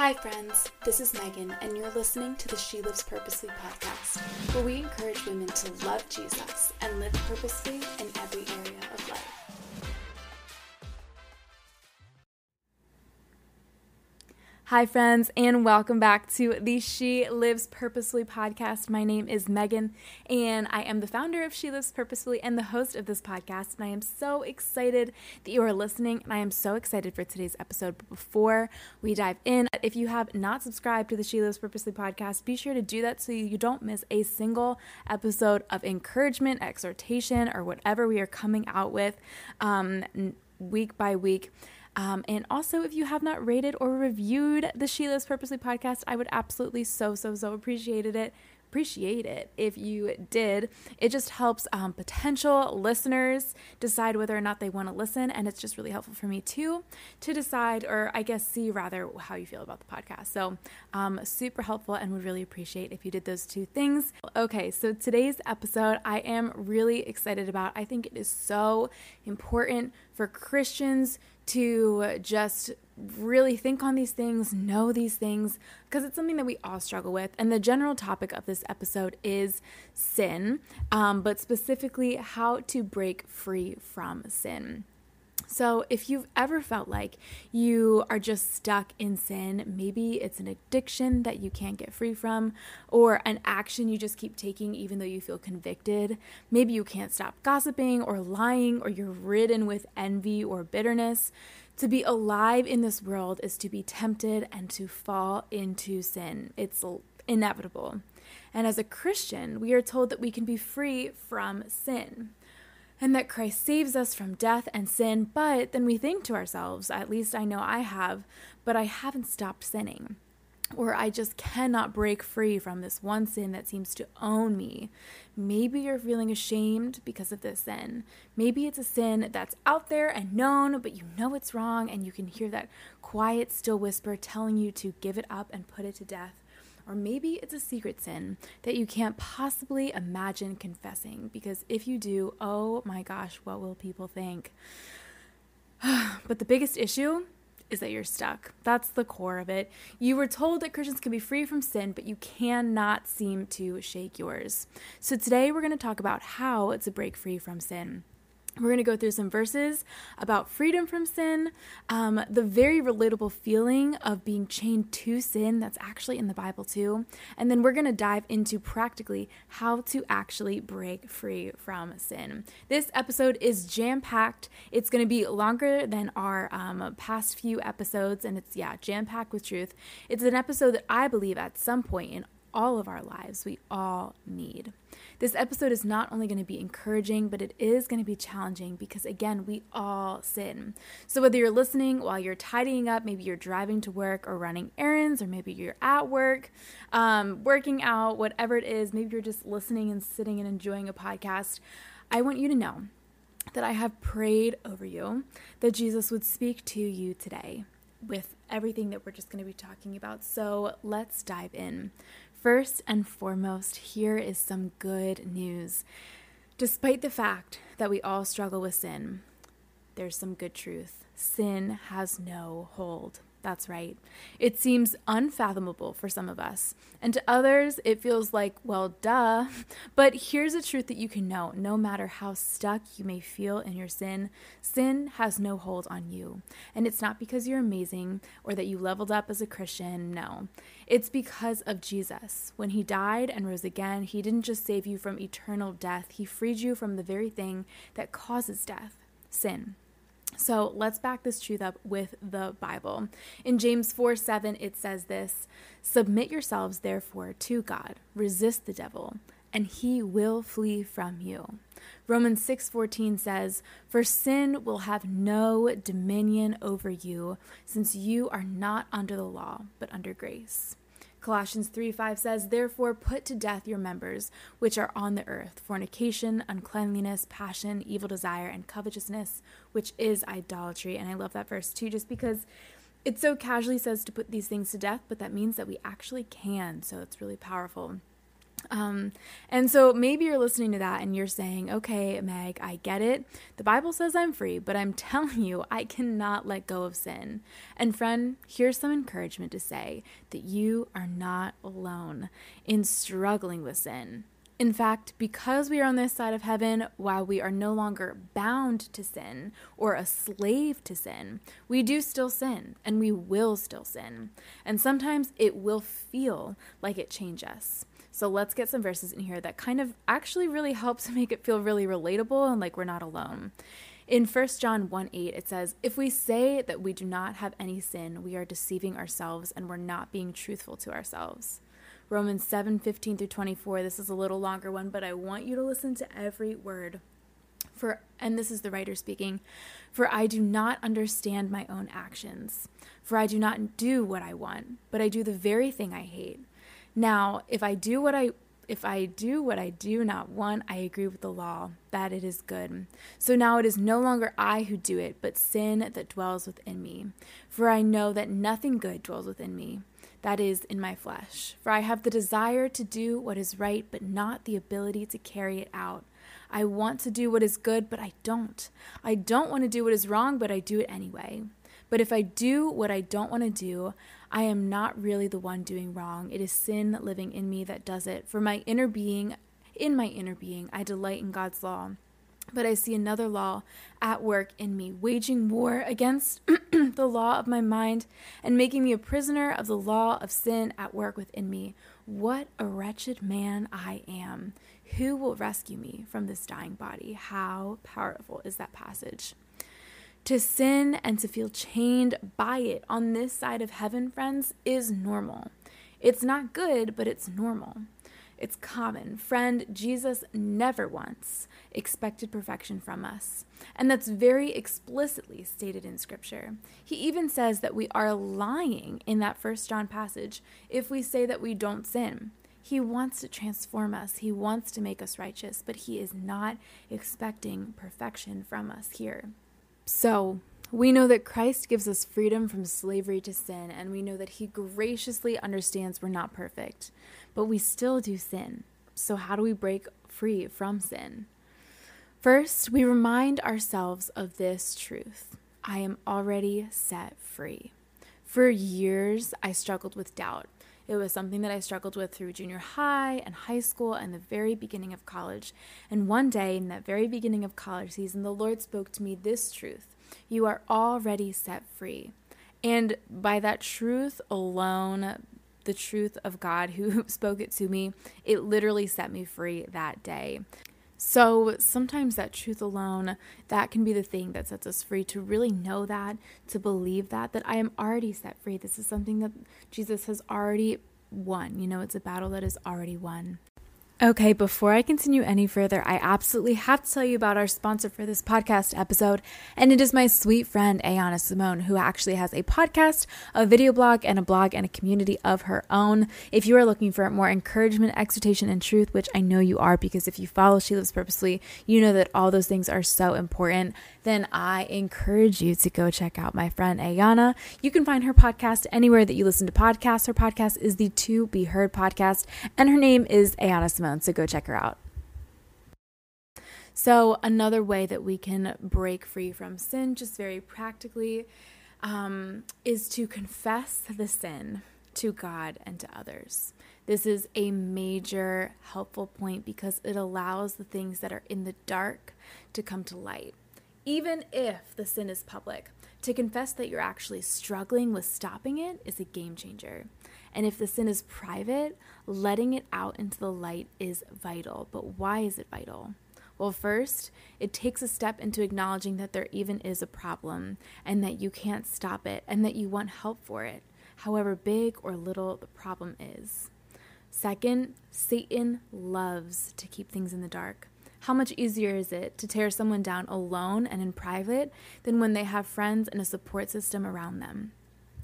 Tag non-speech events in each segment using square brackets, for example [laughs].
Hi, friends. This is Megan, and you're listening to the She Lives Purposely podcast, where we encourage women to love Jesus and live purposefully in every area of life. Hi, friends, and welcome back to the She Lives Purposefully podcast. My name is Megan, and I am the founder of She Lives Purposefully and the host of this podcast. And I am so excited that you are listening, and I am so excited for today's episode. But before we dive in, if you have not subscribed to the She Lives Purposely podcast, be sure to do that so you don't miss a single episode of encouragement, exhortation, or whatever we are coming out with um, week by week. Um, and also, if you have not rated or reviewed the She Lives Purposely podcast, I would absolutely so, so, so appreciated it. Appreciate it if you did. It just helps um, potential listeners decide whether or not they want to listen, and it's just really helpful for me too to decide, or I guess see rather how you feel about the podcast. So, um, super helpful, and would really appreciate if you did those two things. Okay, so today's episode I am really excited about. I think it is so important for Christians to just really think on these things, know these things, because it's something that we all struggle with. And the general topic of this episode is sin, um, but specifically how to break free from sin. So, if you've ever felt like you are just stuck in sin, maybe it's an addiction that you can't get free from, or an action you just keep taking even though you feel convicted. Maybe you can't stop gossiping or lying, or you're ridden with envy or bitterness. To be alive in this world is to be tempted and to fall into sin. It's inevitable. And as a Christian, we are told that we can be free from sin and that Christ saves us from death and sin, but then we think to ourselves, at least I know I have, but I haven't stopped sinning. Or I just cannot break free from this one sin that seems to own me. Maybe you're feeling ashamed because of this sin. Maybe it's a sin that's out there and known, but you know it's wrong, and you can hear that quiet, still whisper telling you to give it up and put it to death. Or maybe it's a secret sin that you can't possibly imagine confessing because if you do, oh my gosh, what will people think? [sighs] but the biggest issue is that you're stuck. That's the core of it. You were told that Christians can be free from sin, but you cannot seem to shake yours. So today we're going to talk about how to break free from sin. We're going to go through some verses about freedom from sin, um, the very relatable feeling of being chained to sin that's actually in the Bible too. And then we're going to dive into practically how to actually break free from sin. This episode is jam packed. It's going to be longer than our um, past few episodes, and it's, yeah, jam packed with truth. It's an episode that I believe at some point in all of our lives we all need. This episode is not only going to be encouraging, but it is going to be challenging because, again, we all sin. So, whether you're listening while you're tidying up, maybe you're driving to work or running errands, or maybe you're at work, um, working out, whatever it is, maybe you're just listening and sitting and enjoying a podcast, I want you to know that I have prayed over you that Jesus would speak to you today with everything that we're just going to be talking about. So let's dive in. First and foremost, here is some good news. Despite the fact that we all struggle with sin, there's some good truth. Sin has no hold. That's right. It seems unfathomable for some of us. And to others, it feels like, well, duh. [laughs] But here's a truth that you can know no matter how stuck you may feel in your sin, sin has no hold on you. And it's not because you're amazing or that you leveled up as a Christian. No. It's because of Jesus. When he died and rose again, he didn't just save you from eternal death, he freed you from the very thing that causes death sin. So let's back this truth up with the Bible. In James 4 7, it says this Submit yourselves, therefore, to God, resist the devil, and he will flee from you. Romans 6:14 says, "For sin will have no dominion over you, since you are not under the law, but under grace." Colossians 3 5 says, Therefore put to death your members which are on the earth fornication, uncleanliness, passion, evil desire, and covetousness, which is idolatry. And I love that verse too, just because it so casually says to put these things to death, but that means that we actually can. So it's really powerful. Um, and so maybe you're listening to that and you're saying, okay, Meg, I get it. The Bible says I'm free, but I'm [laughs] telling you, I cannot let go of sin. And friend, here's some encouragement to say that you are not alone in struggling with sin. In fact, because we are on this side of heaven, while we are no longer bound to sin or a slave to sin, we do still sin and we will still sin. And sometimes it will feel like it changes us. So let's get some verses in here that kind of actually really helps [laughs] make it feel really relatable and like we're not alone. In 1 John 1 8, it says, If we say that we do not have any sin, we are deceiving ourselves and we're not being truthful to ourselves. Romans 7 15 through 24, this is a little longer one, but I want you to listen to every word. For, and this is the writer speaking, for I do not understand my own actions. For I do not do what I want, but I do the very thing I hate. Now, if I do what I if I do what I do not want, I agree with the law that it is good. So now it is no longer I who do it, but sin that dwells within me. For I know that nothing good dwells within me, that is, in my flesh. For I have the desire to do what is right, but not the ability to carry it out. I want to do what is good, but I don't. I don't want to do what is wrong, but I do it anyway. But if I do what I don't want to do, I am not really the one doing wrong. It is sin living in me that does it. For my inner being, in my inner being, I delight in God's law. But I see another law at work in me, waging war against [clears throat] the law of my mind and making me a prisoner of the law of sin at work within me. What a wretched man I am. Who will rescue me from this dying body? How powerful is that passage? To sin and to feel chained by it on this side of heaven, friends, is normal. It's not good, but it's normal. It's common. Friend, Jesus never once expected perfection from us. And that's very explicitly stated in Scripture. He even says that we are lying in that First John passage if we say that we don't sin. He wants to transform us, He wants to make us righteous, but He is not expecting perfection from us here. So, we know that Christ gives us freedom from slavery to sin, and we know that He graciously understands we're not perfect, but we still do sin. So, how do we break free from sin? First, we remind ourselves of this truth I am already set free. For years, I struggled with doubt. It was something that I struggled with through junior high and high school and the very beginning of college. And one day, in that very beginning of college season, the Lord spoke to me this truth You are already set free. And by that truth alone, the truth of God who [laughs] spoke it to me, it literally set me free that day. So sometimes that truth alone, that can be the thing that sets us free to really know that, to believe that, that I am already set free. This is something that Jesus has already won. You know, it's a battle that is already won. Okay, before I continue any further, I absolutely have to tell you about our sponsor for this podcast episode, and it is my sweet friend Ayana Simone, who actually has a podcast, a video blog, and a blog and a community of her own. If you are looking for more encouragement, exhortation, and truth, which I know you are because if you follow She Lives Purposely, you know that all those things are so important, then I encourage you to go check out my friend Ayana. You can find her podcast anywhere that you listen to podcasts. Her podcast is the To Be Heard podcast, and her name is Ayana Simone so go check her out. So, another way that we can break free from sin, just very practically, um, is to confess the sin to God and to others. This is a major helpful point because it allows the things that are in the dark to come to light. Even if the sin is public, to confess that you're actually struggling with stopping it is a game changer. And if the sin is private, letting it out into the light is vital. But why is it vital? Well, first, it takes a step into acknowledging that there even is a problem and that you can't stop it and that you want help for it, however big or little the problem is. Second, Satan loves to keep things in the dark. How much easier is it to tear someone down alone and in private than when they have friends and a support system around them?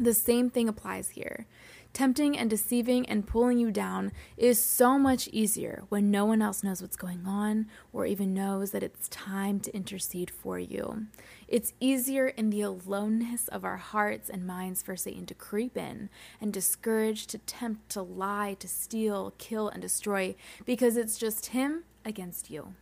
The same thing applies here. Tempting and deceiving and pulling you down is so much easier when no one else knows what's going on or even knows that it's time to intercede for you. It's easier in the aloneness of our hearts and minds for Satan to creep in and discourage, to tempt, to lie, to steal, kill, and destroy because it's just him against you.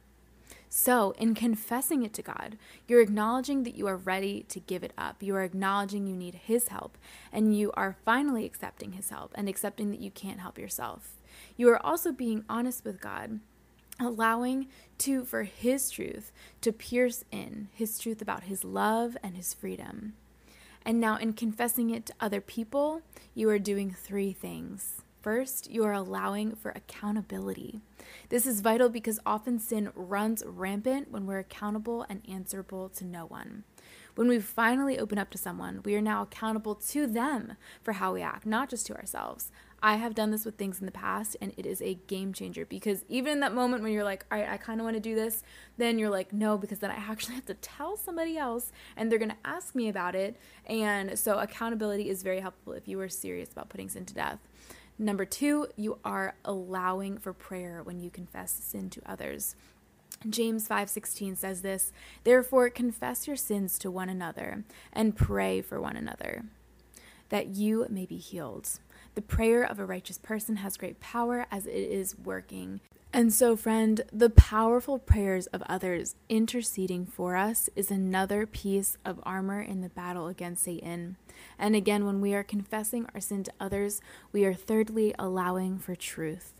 So, in confessing it to God, you're acknowledging that you are ready to give it up. You are acknowledging you need His help, and you are finally accepting His help and accepting that you can't help yourself. You are also being honest with God, allowing to for His truth to pierce in, His truth about His love and His freedom. And now, in confessing it to other people, you are doing three things. First, you are allowing for accountability. This is vital because often sin runs rampant when we're accountable and answerable to no one. When we finally open up to someone, we are now accountable to them for how we act, not just to ourselves. I have done this with things in the past, and it is a game changer because even in that moment when you're like, all right, I kind of want to do this, then you're like, no, because then I [laughs] actually have to tell somebody else and they're going to ask me about it. And so, accountability is very helpful if you are serious about putting sin to death. Number two, you are allowing for prayer when you confess sin to others. James 5:16 says this, "Therefore confess your sins to one another and pray for one another, that you may be healed." The prayer of a righteous person has great power as it is working and so, friend, the powerful prayers of others interceding for us is another piece of armor in the battle against Satan. And again, when we are confessing our sin to others, we are thirdly allowing for truth.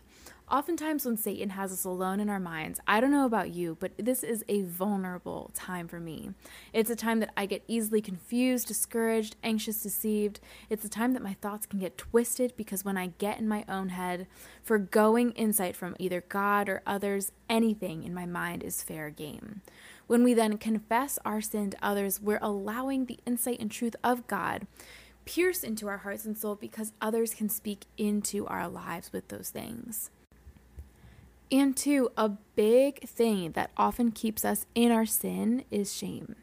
Oftentimes, when Satan has us alone in our minds, I don't know about you, but this is a vulnerable time for me. It's a time that I get easily confused, discouraged, anxious, deceived. It's a time that my thoughts can get twisted because when I get in my own head, forgoing insight from either God or others, anything in my mind is fair game. When we then confess our sin to others, we're allowing the insight and truth of God pierce into our hearts and soul because others can speak into our lives with those things. And two, a big thing that often keeps us in our sin is shame.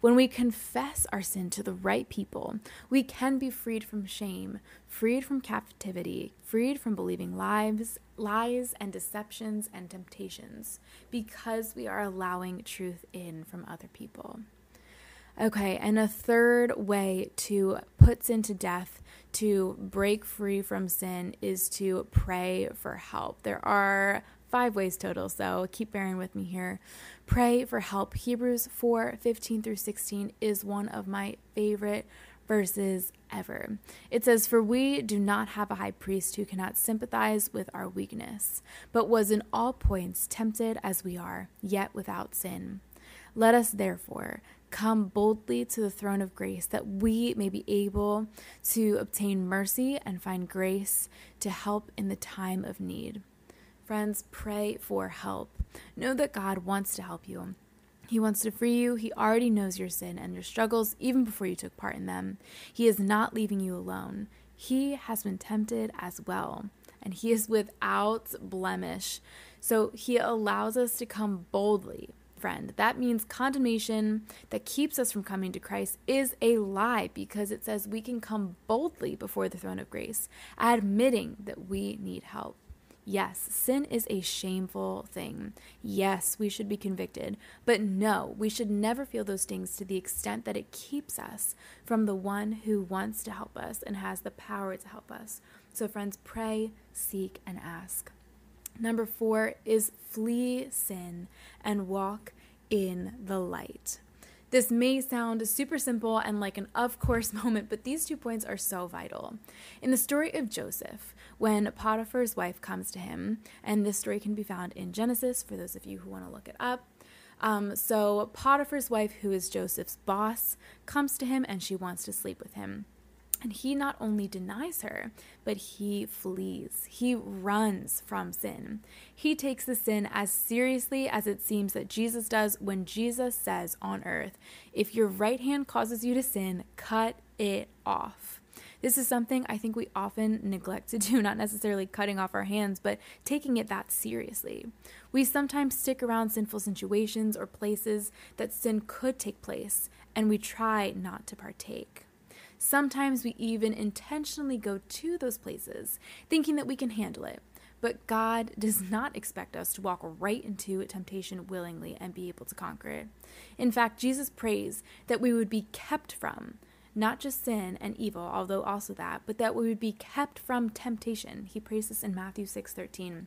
When we confess our sin to the right people, we can be freed from shame, freed from captivity, freed from believing lies, lies and deceptions and temptations because we are allowing truth in from other people. Okay, and a third way to put sin to death, to break free from sin, is to pray for help. There are five ways total, so keep bearing with me here. Pray for help. Hebrews 4 15 through 16 is one of my favorite verses ever. It says, For we do not have a high priest who cannot sympathize with our weakness, but was in all points tempted as we are, yet without sin. Let us therefore come boldly to the throne of grace that we may be able to obtain mercy and find grace to help in the time of need. Friends, pray for help. Know that God wants to help you. He wants to free you. He already knows your sin and your struggles even before you took part in them. He is not leaving you alone. He has been tempted as well, and He is without blemish. So He allows us to come boldly. Friend, that means condemnation that keeps us from coming to Christ is a lie because it says we can come boldly before the throne of grace, admitting that we need help. Yes, sin is a shameful thing. Yes, we should be convicted. But no, we should never feel those things to the extent that it keeps us from the one who wants to help us and has the power to help us. So, friends, pray, seek, and ask. Number four is flee sin and walk in the light. This may sound super simple and like an of course [laughs] moment, but these two points are so vital. In the story of Joseph, when Potiphar's wife comes to him, and this story can be found in Genesis for those of you who want to look it up. Um, so, Potiphar's wife, who is Joseph's boss, comes to him and she wants to sleep with him. And he not only denies her, but he flees. He runs from sin. He takes the sin as seriously as it seems that Jesus does when Jesus says on earth, If your right hand causes you to sin, cut it off. This is something I think we often neglect to do, [laughs] not necessarily cutting off our hands, but taking it that seriously. We sometimes stick around sinful situations or places that sin could take place, and we try not to partake. Sometimes we even intentionally go to those places thinking that we can handle it. But God [laughs] does not expect us to walk right into temptation willingly and be able to conquer it. In fact, Jesus prays that we would be kept from not just sin and evil, although also that, but that we would be kept from temptation. He prays this in Matthew 6:13.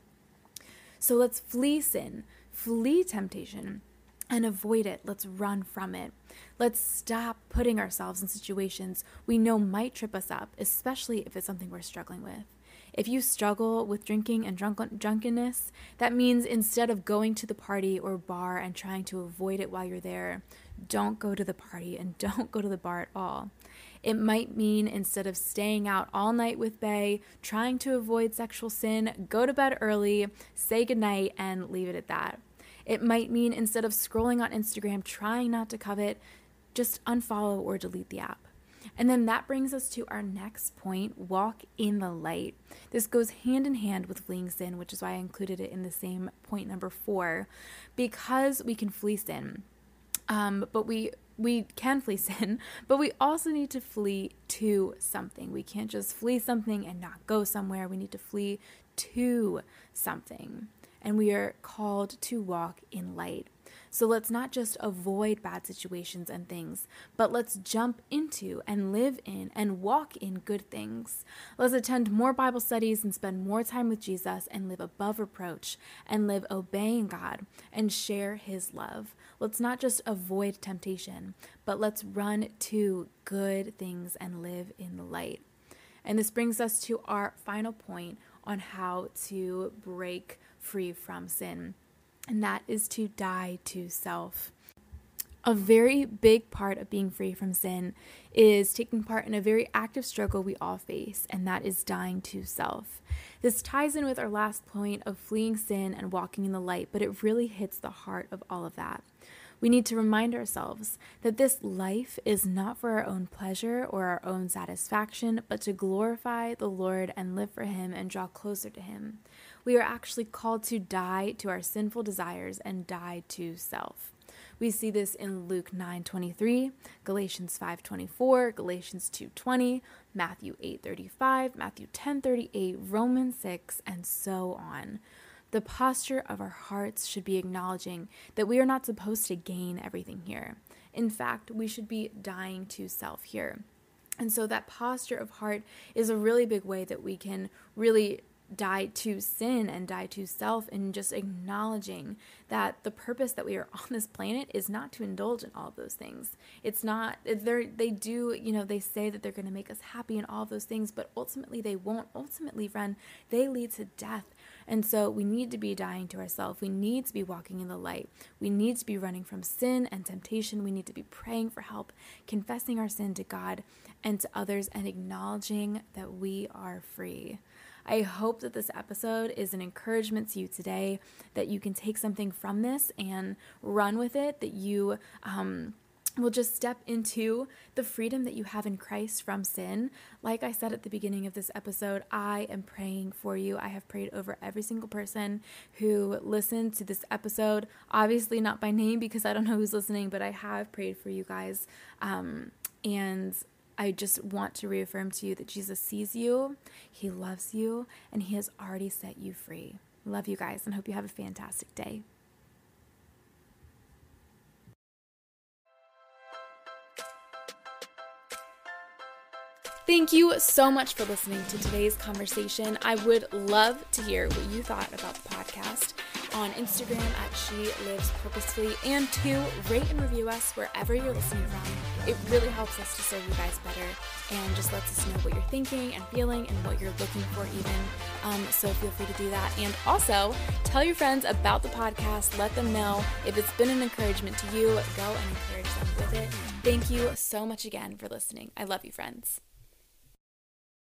So let's flee sin, flee temptation, and avoid it. Let's run from it. Let's stop putting ourselves in situations we know might trip us up, especially if it's something we're struggling with. If you struggle with drinking and drunk- drunkenness, that means instead of going to the party or bar and trying to avoid it while you're there, don't go to the party and [laughs] don't go to the bar at all. It might mean instead of staying out all night with Bay, trying to avoid sexual sin, go to bed early, say goodnight, and leave it at that. It might mean instead of scrolling on Instagram, trying not to covet, just unfollow or delete the app. And then that brings us to our next point walk in the light. This goes hand in hand with fleeing sin, which is why I included it in the same point number four, because we can flee sin. Um, but we we can flee sin, [laughs] but we also need to flee to something. We can't just flee something and not go somewhere. We need to flee to something. And we are called to walk in light. So let's not just avoid bad situations and things, but let's jump into and live in and walk in good things. Let's attend more Bible studies and spend more time with Jesus and live above reproach and live obeying God and share his love. Let's not just avoid temptation, but let's run to good things and live in the light. And this brings us to our final point on how to break free from sin and that is to die to self. A very big part of being free from sin is taking part in a very active struggle we all face, and that is dying to self. This ties in with our last point of fleeing sin and walking in the light, but it really hits the heart of all of that. We need to remind ourselves that this life is not for our own pleasure or our own satisfaction, but to glorify the Lord and live for Him and draw closer to Him we are actually called to die to our sinful desires and die to self. We see this in Luke 9:23, Galatians 5:24, Galatians 2:20, Matthew 8:35, Matthew 10:38, Romans 6, and so on. The posture of our hearts should be acknowledging that we are not supposed to gain everything here. In fact, we should be dying to self here. And so that posture of heart is a really big way that we can really die to sin and die to self and just acknowledging that the purpose that we are [laughs] on this planet is not to indulge in all those things. It's not they they do you know they say that they're going to make us happy and all those things but ultimately they won't. Ultimately run they lead to death. And so we need to be dying to ourselves we need to be walking in the light. We need to be running from sin and temptation. We need to be praying for help confessing our sin to god and to others and acknowledging that we are free I hope that this episode is an encouragement to you today, that you can take something from this and run with it, that you, um, will just step into the freedom that you have in Christ from sin. Like I said at the beginning of this episode, I am praying for you. I have prayed over every single person who listened to this episode. Obviously, not by name because I don't know who's listening, but I have prayed for you guys. Um, and I just want to reaffirm to you that Jesus sees you, He loves you, and He has already set you free. Love you guys and hope you have a fantastic day. Thank you so much for listening to today's conversation. I would love to hear what you thought about the podcast on Instagram at She Lives Purposefully, and to rate and review us wherever you're listening from. It really helps us to serve you guys better and just lets us know what you're thinking and feeling and what you're looking for, even. Um, so feel free to do that. And also, tell your friends about the podcast. Let them know if it's been an encouragement to you. Go and encourage them with it. Thank you so much again for listening. I love you, friends.